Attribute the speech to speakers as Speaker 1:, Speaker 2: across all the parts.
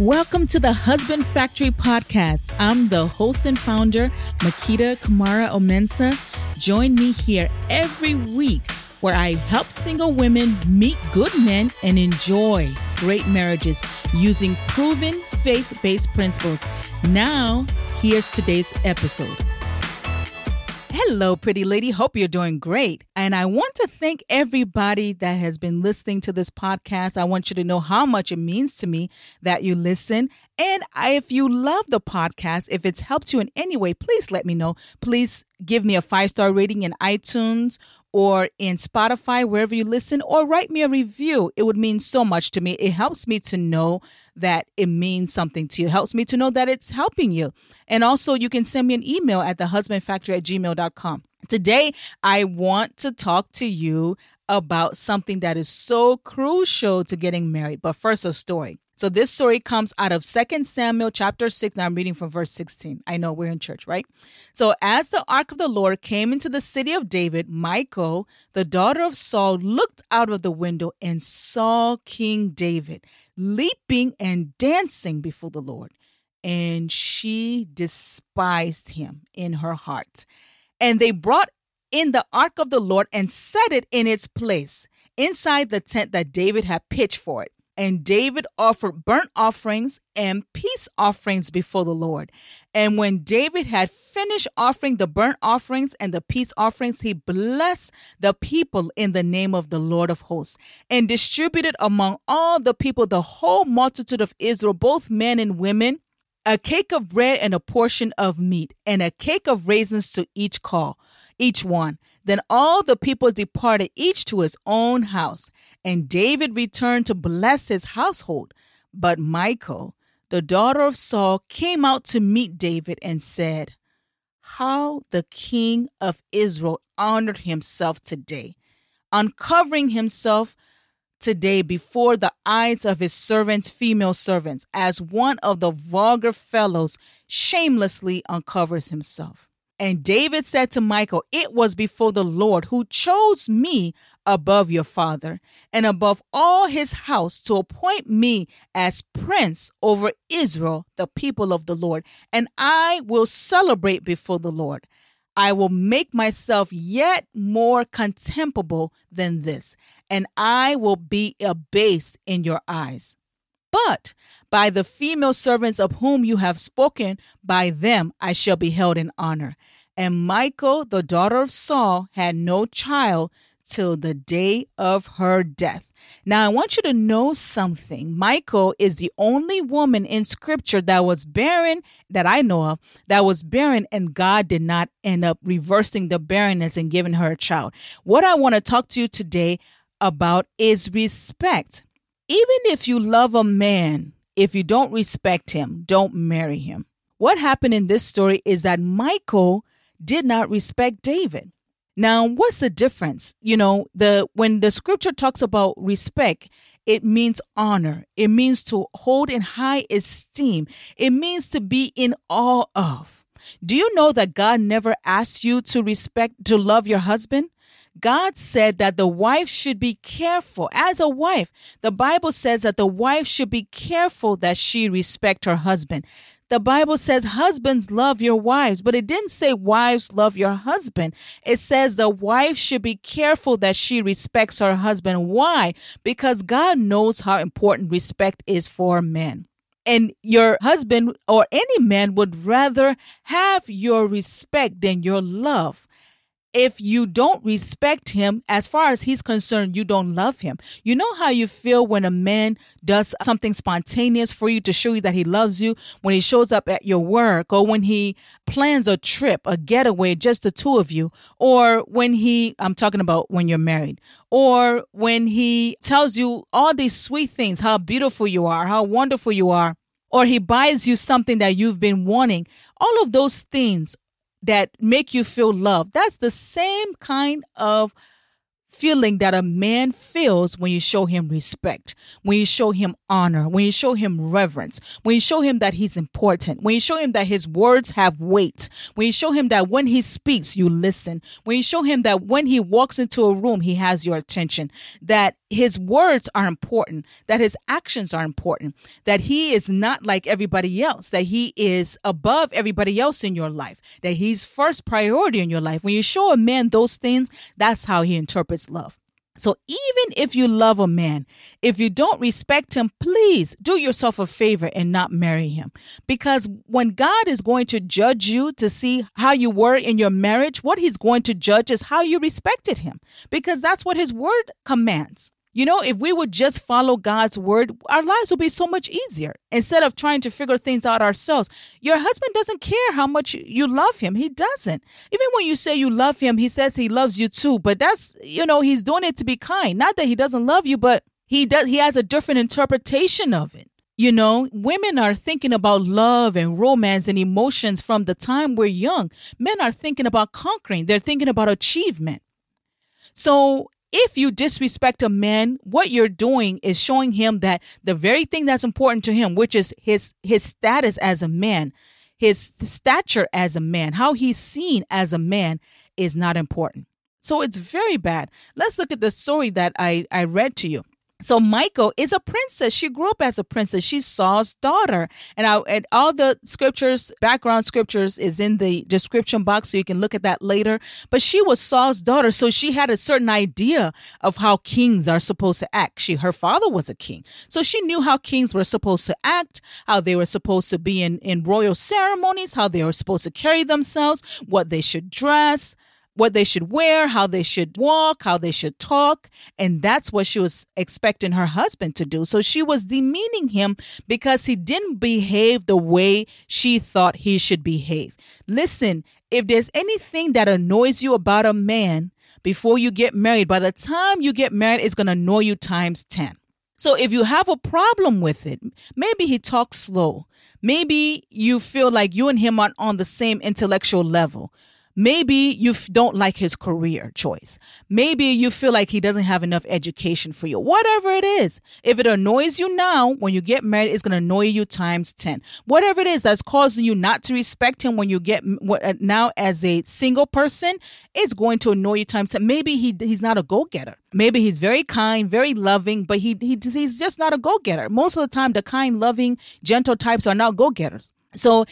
Speaker 1: Welcome to the Husband Factory podcast. I'm the host and founder, Makita Kamara Omensa. Join me here every week where I help single women meet good men and enjoy great marriages using proven faith based principles. Now, here's today's episode. Hello, pretty lady. Hope you're doing great. And I want to thank everybody that has been listening to this podcast. I want you to know how much it means to me that you listen. And if you love the podcast, if it's helped you in any way, please let me know. Please give me a five star rating in iTunes or in Spotify, wherever you listen, or write me a review. It would mean so much to me. It helps me to know that it means something to you, it helps me to know that it's helping you. And also, you can send me an email at thehusbandfactory at gmail.com. Today, I want to talk to you about something that is so crucial to getting married. But first, a story. So this story comes out of 2 Samuel chapter 6. Now I'm reading from verse 16. I know we're in church, right? So as the ark of the Lord came into the city of David, Michal, the daughter of Saul, looked out of the window and saw King David leaping and dancing before the Lord. And she despised him in her heart. And they brought in the ark of the Lord and set it in its place inside the tent that David had pitched for it. And David offered burnt offerings and peace offerings before the Lord. And when David had finished offering the burnt offerings and the peace offerings, he blessed the people in the name of the Lord of hosts and distributed among all the people, the whole multitude of Israel, both men and women, a cake of bread and a portion of meat, and a cake of raisins to each call, each one. Then all the people departed, each to his own house. And David returned to bless his household. But Michal, the daughter of Saul, came out to meet David and said, How the king of Israel honored himself today, uncovering himself today before the eyes of his servants, female servants, as one of the vulgar fellows shamelessly uncovers himself. And David said to Michal, It was before the Lord who chose me above your father and above all his house to appoint me as prince over Israel, the people of the Lord. And I will celebrate before the Lord. I will make myself yet more contemptible than this, and I will be abased in your eyes. But by the female servants of whom you have spoken, by them I shall be held in honor. And Michal, the daughter of Saul, had no child till the day of her death. Now, I want you to know something. Michal is the only woman in scripture that was barren, that I know of, that was barren, and God did not end up reversing the barrenness and giving her a child. What I want to talk to you today about is respect. Even if you love a man, if you don't respect him, don't marry him. What happened in this story is that Michal did not respect David. Now, what's the difference? You know, the when the scripture talks about respect, it means honor. It means to hold in high esteem. It means to be in awe of. Do you know that God never asked you to respect to love your husband? God said that the wife should be careful. As a wife, the Bible says that the wife should be careful that she respect her husband. The Bible says husbands love your wives, but it didn't say wives love your husband. It says the wife should be careful that she respects her husband. Why? Because God knows how important respect is for men. And your husband or any man would rather have your respect than your love if you don't respect him, as far as he's concerned, you don't love him. You know how you feel when a man does something spontaneous for you to show you that he loves you, when he shows up at your work, or when he plans a trip, a getaway, just the two of you, or when he, I'm talking about when you're married, or when he tells you all these sweet things, how beautiful you are, how wonderful you are, or he buys you something that you've been wanting. All of those things that make you feel loved. That's the same kind of feeling that a man feels when you show him respect, when you show him honor, when you show him reverence, when you show him that he's important, when you show him that his words have weight, when you show him that when he speaks, you listen, when you show him that when he walks into a room, he has your attention, that his words are important, that his actions are important, that he is not like everybody else, that he is above everybody else in your life, that he's first priority in your life. When you show a man those things, that's how he interprets love. So even if you love a man, if you don't respect him, please do yourself a favor and not marry him. Because when God is going to judge you to see how you were in your marriage, what he's going to judge is how you respected him. Because that's what his word commands. You know, if we would just follow God's word, our lives would be so much easier instead of trying to figure things out ourselves. Your husband doesn't care how much you love him. He doesn't. Even when you say you love him, he says he loves you too. But that's, you know, he's doing it to be kind. Not that he doesn't love you, but he does he has a different interpretation of it. You know, women are thinking about love and romance and emotions from the time we're young. Men are thinking about conquering. They're thinking about achievement. So if you disrespect a man, what you're doing is showing him that the very thing that's important to him, which is his his status as a man, his stature as a man, how he's seen as a man is not important. So it's very bad. Let's look at the story that I, I read to you. So Michal is a princess. She grew up as a princess. She's Saul's daughter. And, I, and all the scriptures, background scriptures is in the description box so you can look at that later. But she was Saul's daughter, so she had a certain idea of how kings are supposed to act. She her father was a king. So she knew how kings were supposed to act, how they were supposed to be in, in royal ceremonies, how they were supposed to carry themselves, what they should dress, what they should wear, how they should walk, how they should talk. And that's what she was expecting her husband to do. So she was demeaning him because he didn't behave the way she thought he should behave. Listen, if there's anything that annoys you about a man before you get married, by the time you get married, it's going to annoy you times 10. So if you have a problem with it, maybe he talks slow. Maybe you feel like you and him aren't on the same intellectual level. Maybe you don't like his career choice. Maybe you feel like he doesn't have enough education for you. Whatever it is, if it annoys you now, when you get married, it's going to annoy you times 10. Whatever it is that's causing you not to respect him when you get uh, now as a single person, it's going to annoy you times 10. Maybe he, he's not a go getter. Maybe he's very kind, very loving, but he, he he's just not a go getter. Most of the time, the kind, loving, gentle types are not go getters. So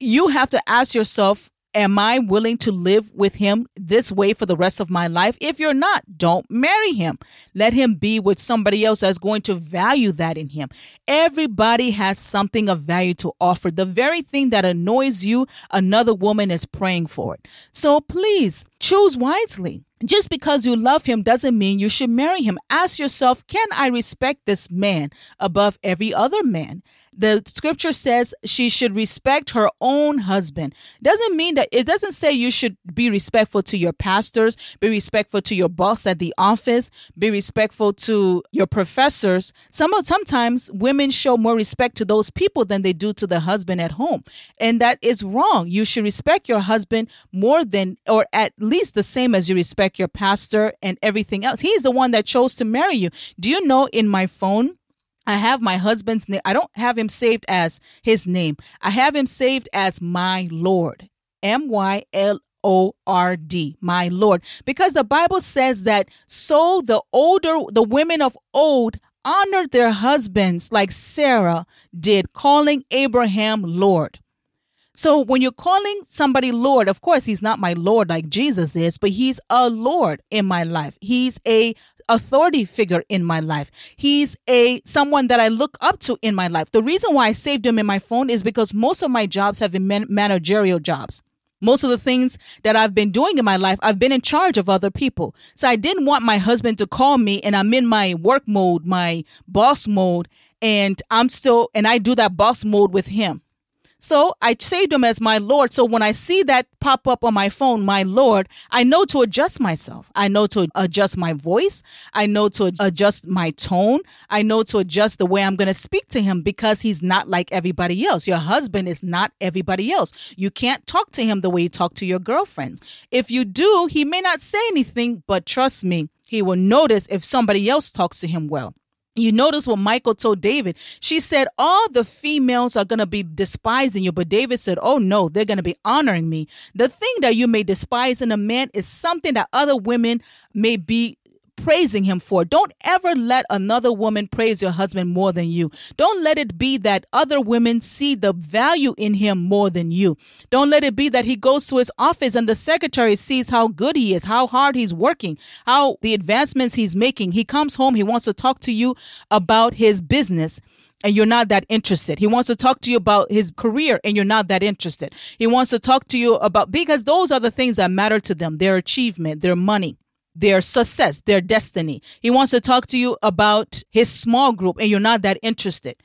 Speaker 1: you have to ask yourself Am I willing to live with him this way for the rest of my life? If you're not, don't marry him. Let him be with somebody else that's going to value that in him. Everybody has something of value to offer. The very thing that annoys you, another woman is praying for it. So please choose wisely. Just because you love him doesn't mean you should marry him. Ask yourself, can I respect this man above every other man? The scripture says she should respect her own husband. Doesn't mean that it doesn't say you should be respectful to your pastors, be respectful to your boss at the office, be respectful to your professors. Some sometimes women show more respect to those people than they do to the husband at home. And that is wrong. You should respect your husband more than or at least the same as you respect your pastor and everything else. He's the one that chose to marry you. Do you know in my phone I have my husband's name. I don't have him saved as his name. I have him saved as my Lord. M Y L O R D, my Lord. Because the Bible says that so the older, the women of old honored their husbands like Sarah did, calling Abraham Lord. So when you're calling somebody Lord, of course, he's not my Lord like Jesus is, but he's a Lord in my life. He's a authority figure in my life. He's a someone that I look up to in my life. The reason why I saved him in my phone is because most of my jobs have been man- managerial jobs. Most of the things that I've been doing in my life, I've been in charge of other people. So I didn't want my husband to call me and I'm in my work mode, my boss mode, and I'm still, and I do that boss mode with him. So I saved him as my Lord. So when I see that pop up on my phone, my Lord, I know to adjust myself. I know to adjust my voice. I know to adjust my tone. I know to adjust the way I'm going to speak to him because he's not like everybody else. Your husband is not everybody else. You can't talk to him the way you talk to your girlfriends. If you do, he may not say anything, but trust me, He will notice if somebody else talks to him well. You notice what Michal told David. She said, All the females are going to be despising you. But David said, Oh, no, they're going to be honoring me. The thing that you may despise in a man is something that other women may be praising him for. Don't ever let another woman praise your husband more than you. Don't let it be that other women see the value in him more than you. Don't let it be that he goes to his office and the secretary sees how good he is, how hard he's working, how the advancements he's making. He comes home, he wants to talk to you about his business and you're not that interested. He wants to talk to you about his career and you're not that interested. He wants to talk to you about because those are the things that matter to them, their achievement, their money their success, their destiny. He wants to talk to you about his small group and you're not that interested.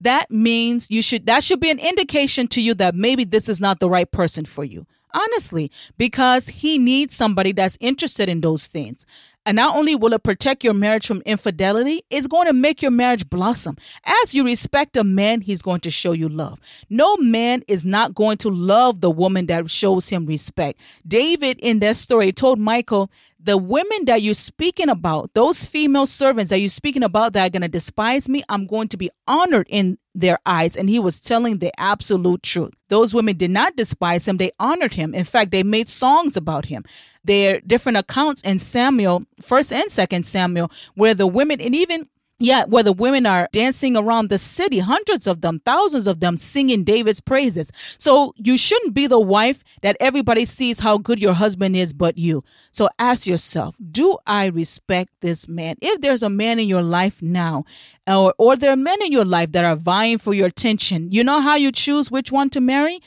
Speaker 1: That means you should that should be an indication to you that maybe this is not the right person for you. Honestly, because he needs somebody that's interested in those things. And not only will it protect your marriage from infidelity, it's going to make your marriage blossom. As you respect a man, he's going to show you love. No man is not going to love the woman that shows him respect. David, in that story, told Michal, the women that you're speaking about, those female servants that you're speaking about that are going to despise me, I'm going to be honored in their eyes. And he was telling the absolute truth. Those women did not despise him, they honored him. In fact, they made songs about him. There are different accounts in Samuel, first and second Samuel, where the women, and even yeah, where the women are dancing around the city, hundreds of them, thousands of them singing David's praises. So you shouldn't be the wife that everybody sees how good your husband is but you. So ask yourself, do I respect this man? If there's a man in your life now, or, or there are men in your life that are vying for your attention, you know how you choose which one to marry?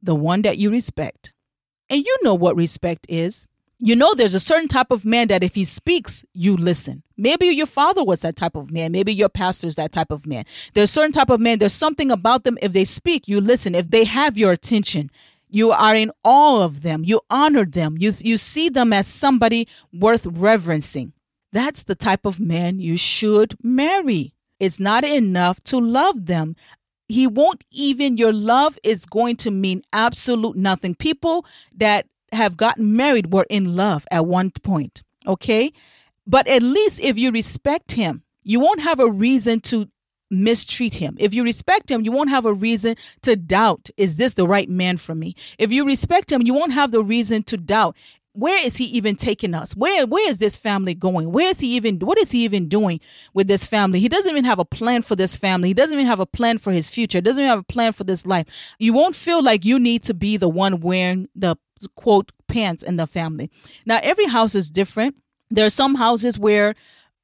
Speaker 1: The one that you respect. And you know what respect is you know there's a certain type of man that if he speaks you listen. Maybe your father was that type of man. Maybe your pastor's that type of man. There's a certain type of man. There's something about them. If they speak you listen. If they have your attention you are in awe of them. You honor them. You you see them as somebody worth reverencing. That's the type of man you should marry. It's not enough to love them. He won't even your love is going to mean absolute nothing. People that have gotten married were in love at one point, okay? But at least if you respect him, you won't have a reason to mistreat him. If you respect him, you won't have a reason to doubt, is this the right man for me? If you respect him, you won't have the reason to doubt, where is he even taking us? Where where is this family going? Where is he even what is he even doing with this family? He doesn't even have a plan for this family. He doesn't even have a plan for his future. He Doesn't even have a plan for this life. You won't feel like you need to be the one wearing the quote pants in the family. Now every house is different. There are some houses where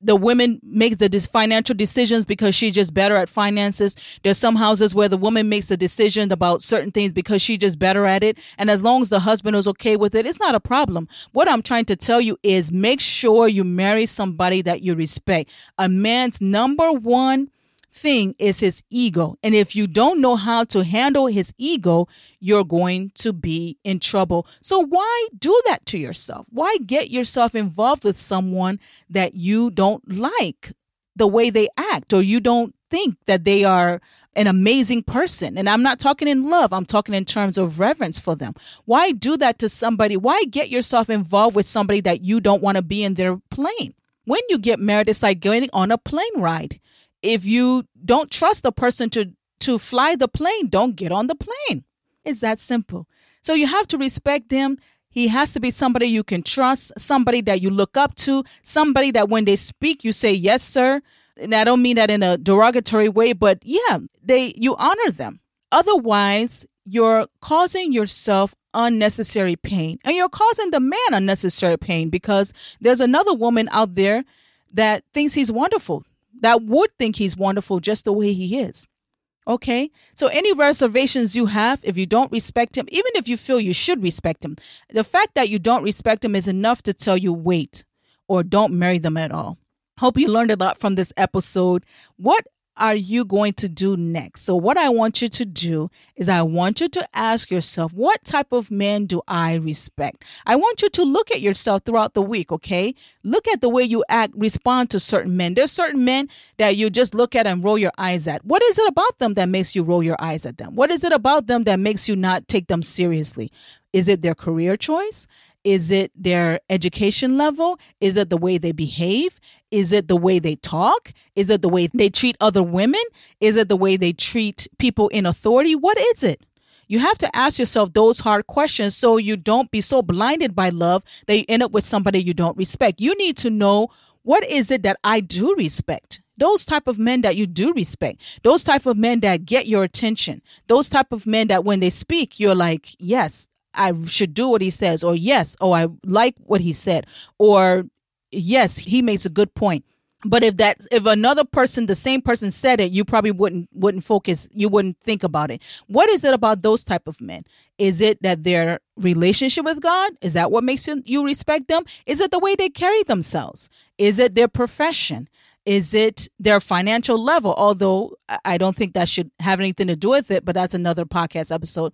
Speaker 1: the woman makes the financial decisions because she's just better at finances. There's some houses where the woman makes the decision about certain things because she's just better at it. And as long as the husband is okay with it, it's not a problem. What I'm trying to tell you is make sure you marry somebody that you respect. A man's number one thing is his ego. And if you don't know how to handle his ego, you're going to be in trouble. So why do that to yourself? Why get yourself involved with someone that you don't like the way they act or you don't think that they are an amazing person. And I'm not talking in love, I'm talking in terms of reverence for them. Why do that to somebody? Why get yourself involved with somebody that you don't want to be in their plane? When you get married, it's like going on a plane ride if you don't trust the person to to fly the plane, don't get on the plane. It's that simple. So you have to respect them. He has to be somebody you can trust, somebody that you look up to, somebody that when they speak, you say, Yes, sir. And I don't mean that in a derogatory way, but yeah, they you honor them. Otherwise, you're causing yourself unnecessary pain. And you're causing the man unnecessary pain because there's another woman out there that thinks he's wonderful that would think he's wonderful just the way he is. Okay? So, any reservations you have, if you don't respect him, even if you feel you should respect him, the fact that you don't respect him is enough to tell you wait or don't marry them at all. Hope you learned a lot from this episode. What are you going to do next? So, what I want you to do is, I want you to ask yourself, what type of man do I respect? I want you to look at yourself throughout the week, okay? Look at the way you act, respond to certain men. There's certain men that you just look at and roll your eyes at. What is it about them that makes you roll your eyes at them? What is it about them that makes you not take them seriously? Is it their career choice? Is it their education level? Is it the way they behave? Is it the way they talk? Is it the way they treat other women? Is it the way they treat people in authority? What is it? You have to ask yourself those hard questions so you don't be so blinded by love that you end up with somebody you don't respect. You need to know what is it that I do respect? Those type of men that you do respect. Those type of men that get your attention. Those type of men that when they speak, you're like, yes, I should do what he says, or yes, oh, I like what he said, or yes, he makes a good point. But if that if another person the same person said it you probably wouldn't wouldn't focus you wouldn't think about it. What is it about those type of men? Is it that their relationship with god? Is that what makes you, you respect them? Is it the way they carry themselves? Is it their profession? Is it their financial level? Although i don't think that should have anything to do with it but that's another podcast episode.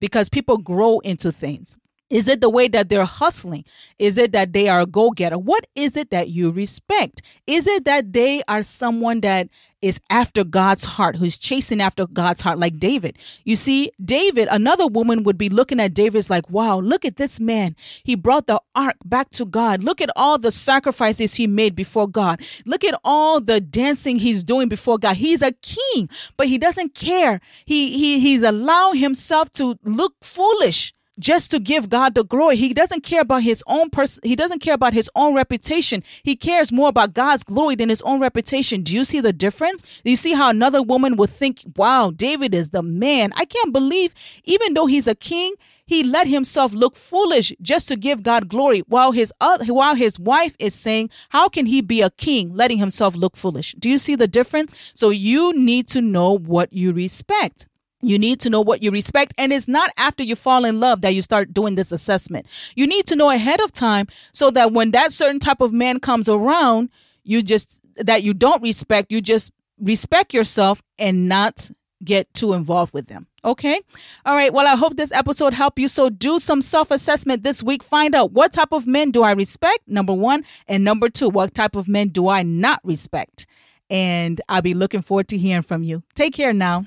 Speaker 1: Because people grow into things is it the way that they're hustling? Is it that they are a go getter? What is it that you respect? Is it that they are someone that is after God's heart, who's chasing after God's heart, like David? You see, David, another woman would be looking at David's like, wow, look at this man. He brought the ark back to God. Look at all the sacrifices he made before God. Look at all the dancing he's doing before God. He's a king, but he doesn't care. He, he he's allowing himself to look foolish just to give God the glory. He doesn't care about his own person. He doesn't care about his own reputation. He cares more about God's glory than his own reputation. Do you see the difference? Do you see how another woman would think, wow, David is the man. I can't believe, even though he's a king, he let himself look foolish just to give God glory while his uh, while his wife is saying how can he be a king letting himself look foolish do you see the difference so you need to know what you respect you need to know what you respect. And it's not after you fall in love that you start doing this assessment. You need to know ahead of time so that when that certain type of man comes around, you just, that you don't respect, you just respect yourself and not get too involved with them. Okay. All right. Well, I hope this episode helped you. So do some self assessment this week. Find out what type of men do I respect, number one. And number two, what type of men do I not respect? And I'll be looking forward to hearing from you. Take care now.